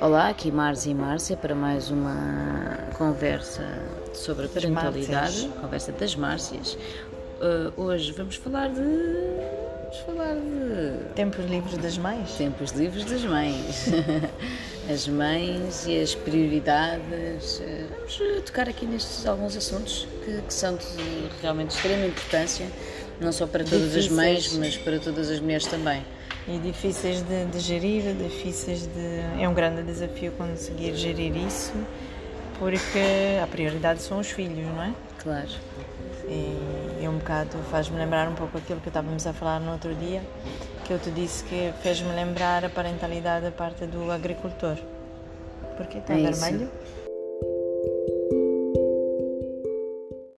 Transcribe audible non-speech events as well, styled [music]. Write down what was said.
Olá, aqui Mars e Márcia para mais uma conversa sobre a parentalidade, conversa das Márcias. Uh, hoje vamos falar de. Vamos falar de Tempos livres das mães? tempos livres das mães. [laughs] As mães e as prioridades. Uh, Vamos tocar aqui nestes alguns assuntos que, que são de realmente extrema importância, não só para todas as mães, Difíceis. mas para todas as mulheres também. E difíceis de, de gerir, difíceis de. É um grande desafio conseguir gerir isso, porque a prioridade são os filhos, não é? Claro. E, um bocado faz-me lembrar um pouco aquilo que estávamos a falar no outro dia, que eu te disse que fez-me lembrar a parentalidade da parte do agricultor. Porque está É isso. vermelho?